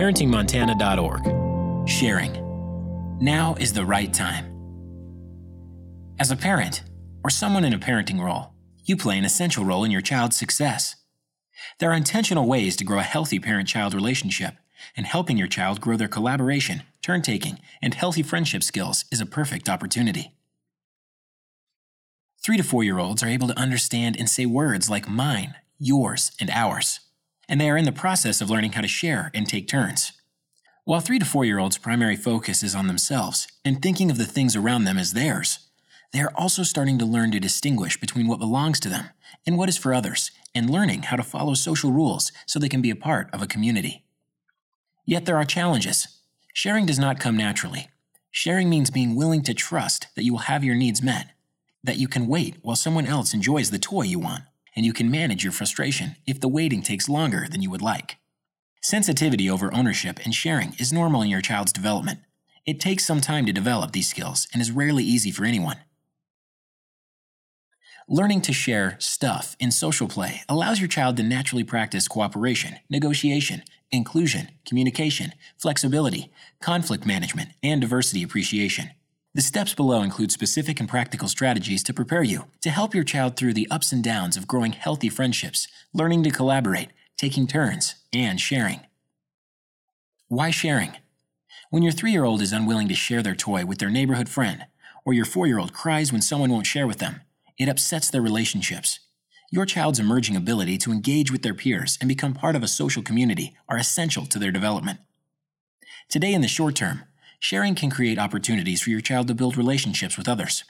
ParentingMontana.org. Sharing. Now is the right time. As a parent, or someone in a parenting role, you play an essential role in your child's success. There are intentional ways to grow a healthy parent child relationship, and helping your child grow their collaboration, turn taking, and healthy friendship skills is a perfect opportunity. Three to four year olds are able to understand and say words like mine, yours, and ours, and they are in the process of learning how to share and take turns. While three to four year olds' primary focus is on themselves and thinking of the things around them as theirs, they are also starting to learn to distinguish between what belongs to them and what is for others, and learning how to follow social rules so they can be a part of a community. Yet there are challenges. Sharing does not come naturally. Sharing means being willing to trust that you will have your needs met, that you can wait while someone else enjoys the toy you want, and you can manage your frustration if the waiting takes longer than you would like. Sensitivity over ownership and sharing is normal in your child's development. It takes some time to develop these skills and is rarely easy for anyone. Learning to share stuff in social play allows your child to naturally practice cooperation, negotiation, inclusion, communication, flexibility, conflict management, and diversity appreciation. The steps below include specific and practical strategies to prepare you to help your child through the ups and downs of growing healthy friendships, learning to collaborate, taking turns, and sharing. Why sharing? When your three year old is unwilling to share their toy with their neighborhood friend, or your four year old cries when someone won't share with them, it upsets their relationships. Your child's emerging ability to engage with their peers and become part of a social community are essential to their development. Today, in the short term, sharing can create opportunities for your child to build relationships with others.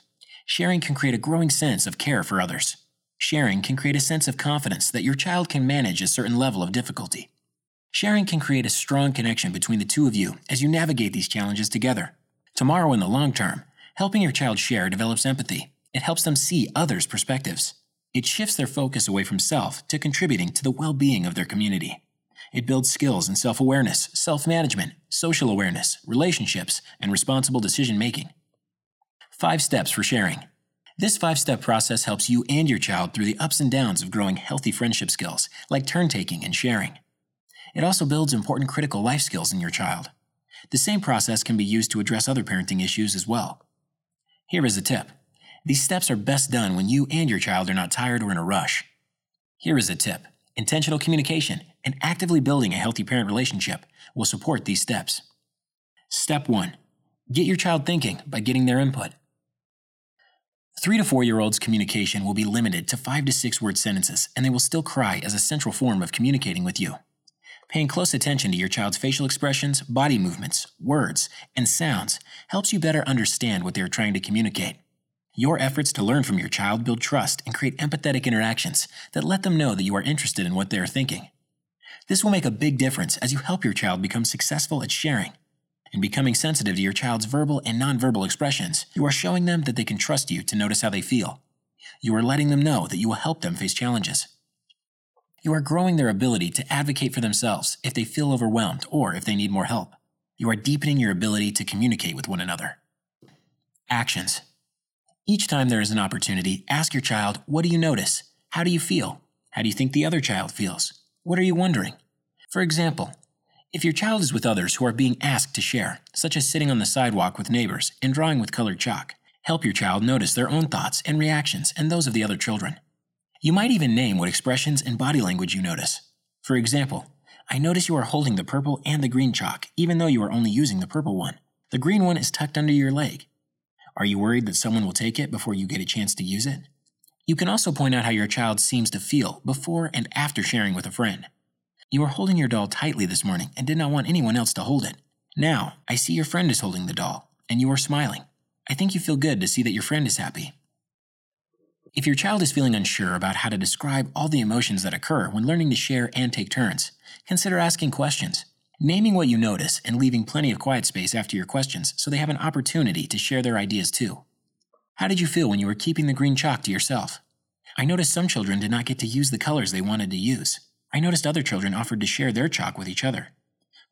Sharing can create a growing sense of care for others. Sharing can create a sense of confidence that your child can manage a certain level of difficulty. Sharing can create a strong connection between the two of you as you navigate these challenges together. Tomorrow, in the long term, helping your child share develops empathy, it helps them see others' perspectives. It shifts their focus away from self to contributing to the well being of their community. It builds skills in self awareness, self management, social awareness, relationships, and responsible decision making. Five steps for sharing. This five step process helps you and your child through the ups and downs of growing healthy friendship skills like turn taking and sharing. It also builds important critical life skills in your child. The same process can be used to address other parenting issues as well. Here is a tip these steps are best done when you and your child are not tired or in a rush. Here is a tip intentional communication and actively building a healthy parent relationship will support these steps. Step 1 Get your child thinking by getting their input. Three to four year olds' communication will be limited to five to six word sentences, and they will still cry as a central form of communicating with you. Paying close attention to your child's facial expressions, body movements, words, and sounds helps you better understand what they are trying to communicate. Your efforts to learn from your child build trust and create empathetic interactions that let them know that you are interested in what they are thinking. This will make a big difference as you help your child become successful at sharing. In becoming sensitive to your child's verbal and nonverbal expressions, you are showing them that they can trust you to notice how they feel. You are letting them know that you will help them face challenges. You are growing their ability to advocate for themselves if they feel overwhelmed or if they need more help. You are deepening your ability to communicate with one another. Actions. Each time there is an opportunity, ask your child, What do you notice? How do you feel? How do you think the other child feels? What are you wondering? For example, if your child is with others who are being asked to share, such as sitting on the sidewalk with neighbors and drawing with colored chalk, help your child notice their own thoughts and reactions and those of the other children. You might even name what expressions and body language you notice. For example, I notice you are holding the purple and the green chalk, even though you are only using the purple one. The green one is tucked under your leg. Are you worried that someone will take it before you get a chance to use it? You can also point out how your child seems to feel before and after sharing with a friend. You were holding your doll tightly this morning and did not want anyone else to hold it. Now, I see your friend is holding the doll, and you are smiling. I think you feel good to see that your friend is happy. If your child is feeling unsure about how to describe all the emotions that occur when learning to share and take turns, consider asking questions. Naming what you notice and leaving plenty of quiet space after your questions so they have an opportunity to share their ideas too. How did you feel when you were keeping the green chalk to yourself? I noticed some children did not get to use the colors they wanted to use. I noticed other children offered to share their chalk with each other.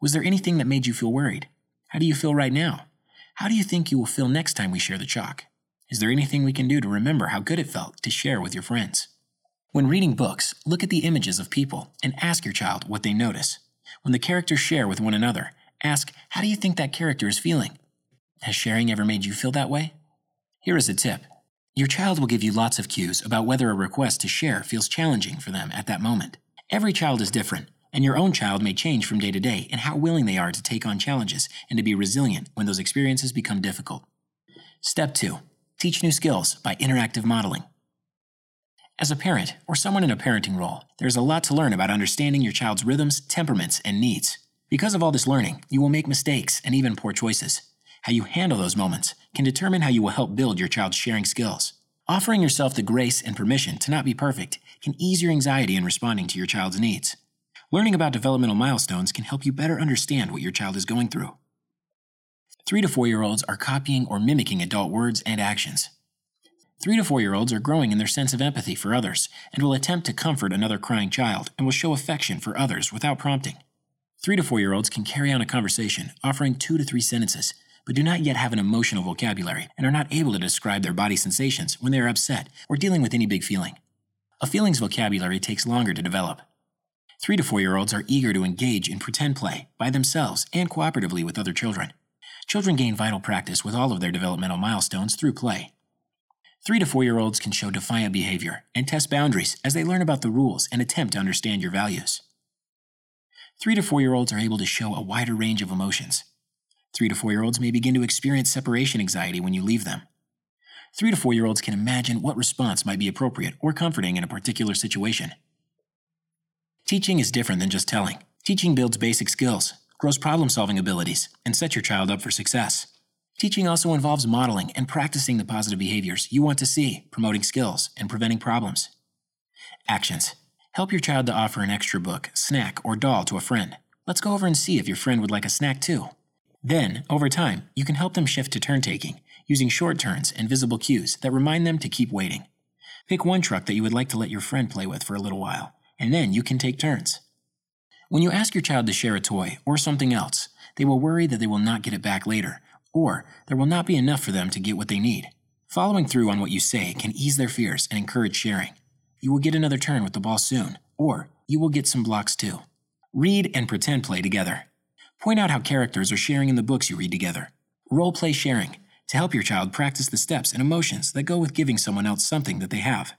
Was there anything that made you feel worried? How do you feel right now? How do you think you will feel next time we share the chalk? Is there anything we can do to remember how good it felt to share with your friends? When reading books, look at the images of people and ask your child what they notice. When the characters share with one another, ask, How do you think that character is feeling? Has sharing ever made you feel that way? Here is a tip your child will give you lots of cues about whether a request to share feels challenging for them at that moment. Every child is different, and your own child may change from day to day in how willing they are to take on challenges and to be resilient when those experiences become difficult. Step 2 Teach new skills by interactive modeling. As a parent or someone in a parenting role, there's a lot to learn about understanding your child's rhythms, temperaments, and needs. Because of all this learning, you will make mistakes and even poor choices. How you handle those moments can determine how you will help build your child's sharing skills. Offering yourself the grace and permission to not be perfect can ease your anxiety in responding to your child's needs. Learning about developmental milestones can help you better understand what your child is going through. Three to four year olds are copying or mimicking adult words and actions. Three to four year olds are growing in their sense of empathy for others and will attempt to comfort another crying child and will show affection for others without prompting. Three to four year olds can carry on a conversation, offering two to three sentences, but do not yet have an emotional vocabulary and are not able to describe their body sensations when they are upset or dealing with any big feeling. A feelings vocabulary takes longer to develop. Three to four year olds are eager to engage in pretend play by themselves and cooperatively with other children. Children gain vital practice with all of their developmental milestones through play. Three to four year olds can show defiant behavior and test boundaries as they learn about the rules and attempt to understand your values. Three to four year olds are able to show a wider range of emotions, Three to four year olds may begin to experience separation anxiety when you leave them. Three to four year olds can imagine what response might be appropriate or comforting in a particular situation. Teaching is different than just telling. Teaching builds basic skills, grows problem solving abilities, and sets your child up for success. Teaching also involves modeling and practicing the positive behaviors you want to see, promoting skills, and preventing problems. Actions. Help your child to offer an extra book, snack, or doll to a friend. Let's go over and see if your friend would like a snack too. Then, over time, you can help them shift to turn taking, using short turns and visible cues that remind them to keep waiting. Pick one truck that you would like to let your friend play with for a little while, and then you can take turns. When you ask your child to share a toy or something else, they will worry that they will not get it back later, or there will not be enough for them to get what they need. Following through on what you say can ease their fears and encourage sharing. You will get another turn with the ball soon, or you will get some blocks too. Read and pretend play together. Point out how characters are sharing in the books you read together. Role play sharing to help your child practice the steps and emotions that go with giving someone else something that they have.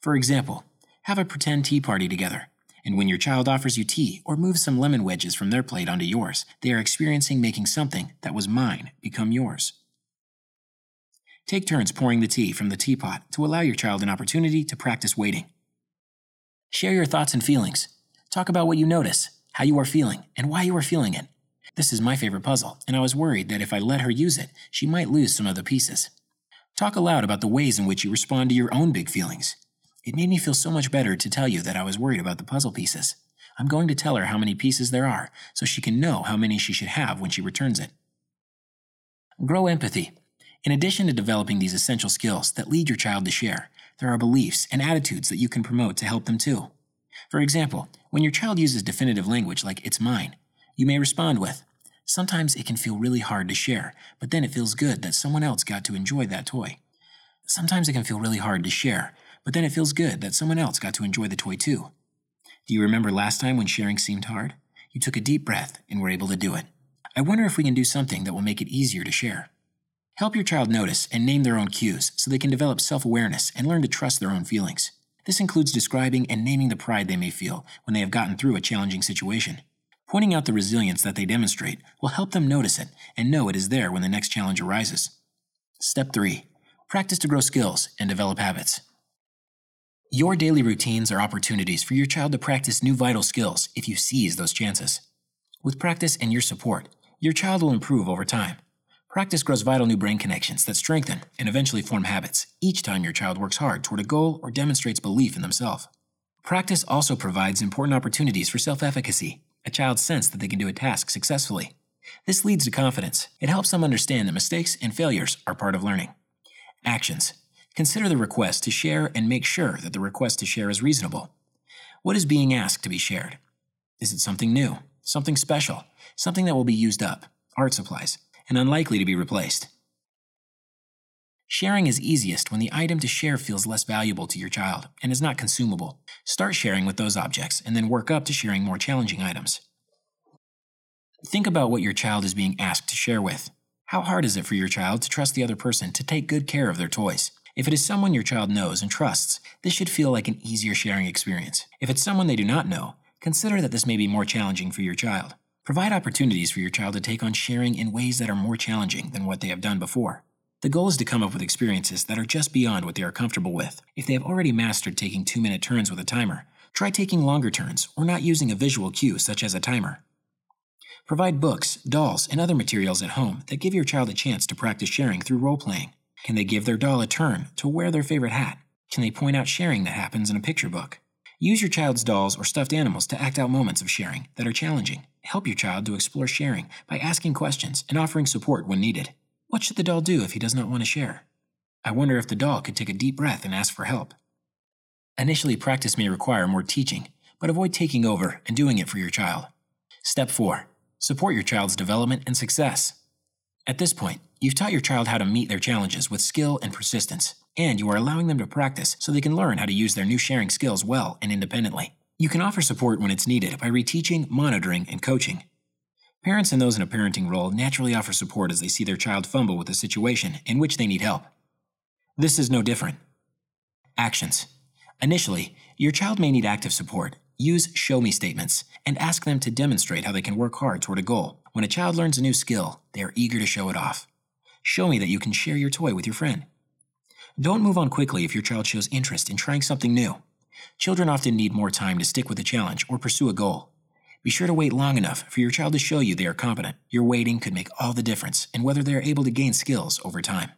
For example, have a pretend tea party together, and when your child offers you tea or moves some lemon wedges from their plate onto yours, they are experiencing making something that was mine become yours. Take turns pouring the tea from the teapot to allow your child an opportunity to practice waiting. Share your thoughts and feelings. Talk about what you notice, how you are feeling, and why you are feeling it. This is my favorite puzzle, and I was worried that if I let her use it, she might lose some of the pieces. Talk aloud about the ways in which you respond to your own big feelings. It made me feel so much better to tell you that I was worried about the puzzle pieces. I'm going to tell her how many pieces there are so she can know how many she should have when she returns it. Grow empathy. In addition to developing these essential skills that lead your child to share, there are beliefs and attitudes that you can promote to help them too. For example, when your child uses definitive language like it's mine, you may respond with, Sometimes it can feel really hard to share, but then it feels good that someone else got to enjoy that toy. Sometimes it can feel really hard to share, but then it feels good that someone else got to enjoy the toy too. Do you remember last time when sharing seemed hard? You took a deep breath and were able to do it. I wonder if we can do something that will make it easier to share. Help your child notice and name their own cues so they can develop self awareness and learn to trust their own feelings. This includes describing and naming the pride they may feel when they have gotten through a challenging situation. Pointing out the resilience that they demonstrate will help them notice it and know it is there when the next challenge arises. Step 3 Practice to grow skills and develop habits. Your daily routines are opportunities for your child to practice new vital skills if you seize those chances. With practice and your support, your child will improve over time. Practice grows vital new brain connections that strengthen and eventually form habits each time your child works hard toward a goal or demonstrates belief in themselves. Practice also provides important opportunities for self efficacy a child's sense that they can do a task successfully. This leads to confidence. It helps them understand that mistakes and failures are part of learning. Actions. Consider the request to share and make sure that the request to share is reasonable. What is being asked to be shared? Is it something new, something special, something that will be used up, art supplies, and unlikely to be replaced? Sharing is easiest when the item to share feels less valuable to your child and is not consumable. Start sharing with those objects and then work up to sharing more challenging items. Think about what your child is being asked to share with. How hard is it for your child to trust the other person to take good care of their toys? If it is someone your child knows and trusts, this should feel like an easier sharing experience. If it's someone they do not know, consider that this may be more challenging for your child. Provide opportunities for your child to take on sharing in ways that are more challenging than what they have done before. The goal is to come up with experiences that are just beyond what they are comfortable with. If they have already mastered taking two minute turns with a timer, try taking longer turns or not using a visual cue such as a timer. Provide books, dolls, and other materials at home that give your child a chance to practice sharing through role playing. Can they give their doll a turn to wear their favorite hat? Can they point out sharing that happens in a picture book? Use your child's dolls or stuffed animals to act out moments of sharing that are challenging. Help your child to explore sharing by asking questions and offering support when needed. What should the doll do if he does not want to share? I wonder if the doll could take a deep breath and ask for help. Initially, practice may require more teaching, but avoid taking over and doing it for your child. Step 4 Support your child's development and success. At this point, you've taught your child how to meet their challenges with skill and persistence, and you are allowing them to practice so they can learn how to use their new sharing skills well and independently. You can offer support when it's needed by reteaching, monitoring, and coaching. Parents and those in a parenting role naturally offer support as they see their child fumble with a situation in which they need help. This is no different. Actions. Initially, your child may need active support. Use show me statements and ask them to demonstrate how they can work hard toward a goal. When a child learns a new skill, they are eager to show it off. Show me that you can share your toy with your friend. Don't move on quickly if your child shows interest in trying something new. Children often need more time to stick with a challenge or pursue a goal. Be sure to wait long enough for your child to show you they are competent. Your waiting could make all the difference in whether they are able to gain skills over time.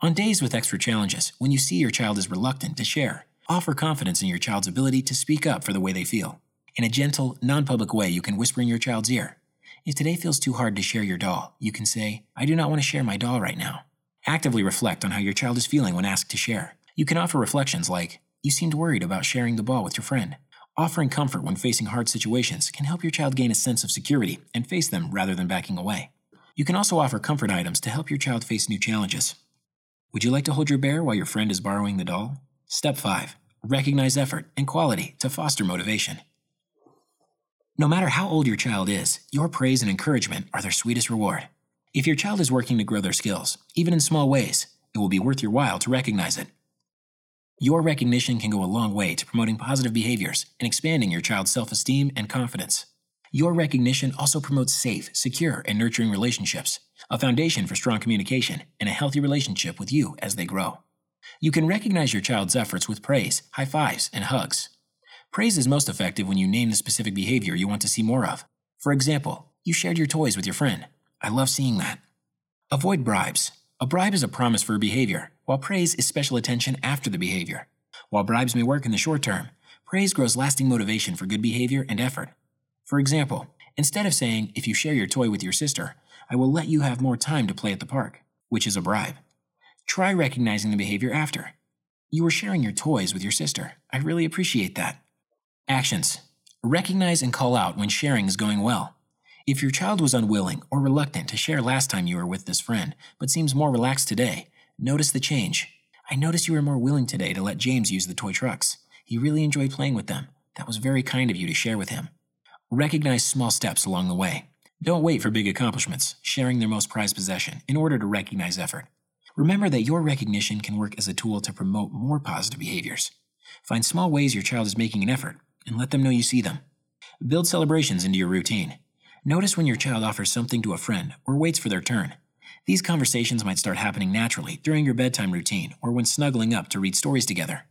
On days with extra challenges, when you see your child is reluctant to share, offer confidence in your child's ability to speak up for the way they feel. In a gentle, non public way, you can whisper in your child's ear. If today feels too hard to share your doll, you can say, I do not want to share my doll right now. Actively reflect on how your child is feeling when asked to share. You can offer reflections like, You seemed worried about sharing the ball with your friend. Offering comfort when facing hard situations can help your child gain a sense of security and face them rather than backing away. You can also offer comfort items to help your child face new challenges. Would you like to hold your bear while your friend is borrowing the doll? Step 5. Recognize effort and quality to foster motivation. No matter how old your child is, your praise and encouragement are their sweetest reward. If your child is working to grow their skills, even in small ways, it will be worth your while to recognize it. Your recognition can go a long way to promoting positive behaviors and expanding your child's self esteem and confidence. Your recognition also promotes safe, secure, and nurturing relationships, a foundation for strong communication and a healthy relationship with you as they grow. You can recognize your child's efforts with praise, high fives, and hugs. Praise is most effective when you name the specific behavior you want to see more of. For example, you shared your toys with your friend. I love seeing that. Avoid bribes. A bribe is a promise for a behavior, while praise is special attention after the behavior. While bribes may work in the short term, praise grows lasting motivation for good behavior and effort. For example, instead of saying, if you share your toy with your sister, I will let you have more time to play at the park, which is a bribe. Try recognizing the behavior after. You were sharing your toys with your sister. I really appreciate that. Actions. Recognize and call out when sharing is going well. If your child was unwilling or reluctant to share last time you were with this friend, but seems more relaxed today, notice the change. I noticed you were more willing today to let James use the toy trucks. He really enjoyed playing with them. That was very kind of you to share with him. Recognize small steps along the way. Don't wait for big accomplishments, sharing their most prized possession, in order to recognize effort. Remember that your recognition can work as a tool to promote more positive behaviors. Find small ways your child is making an effort and let them know you see them. Build celebrations into your routine. Notice when your child offers something to a friend or waits for their turn. These conversations might start happening naturally during your bedtime routine or when snuggling up to read stories together.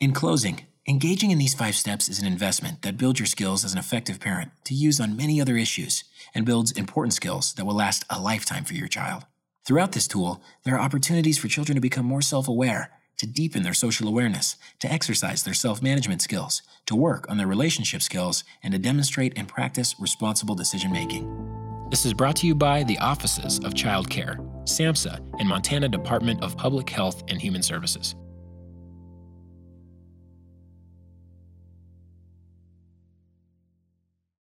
In closing, engaging in these five steps is an investment that builds your skills as an effective parent to use on many other issues and builds important skills that will last a lifetime for your child. Throughout this tool, there are opportunities for children to become more self aware, to deepen their social awareness, to exercise their self management skills, to work on their relationship skills, and to demonstrate and practice responsible decision making. This is brought to you by the Offices of Child Care, SAMHSA, and Montana Department of Public Health and Human Services.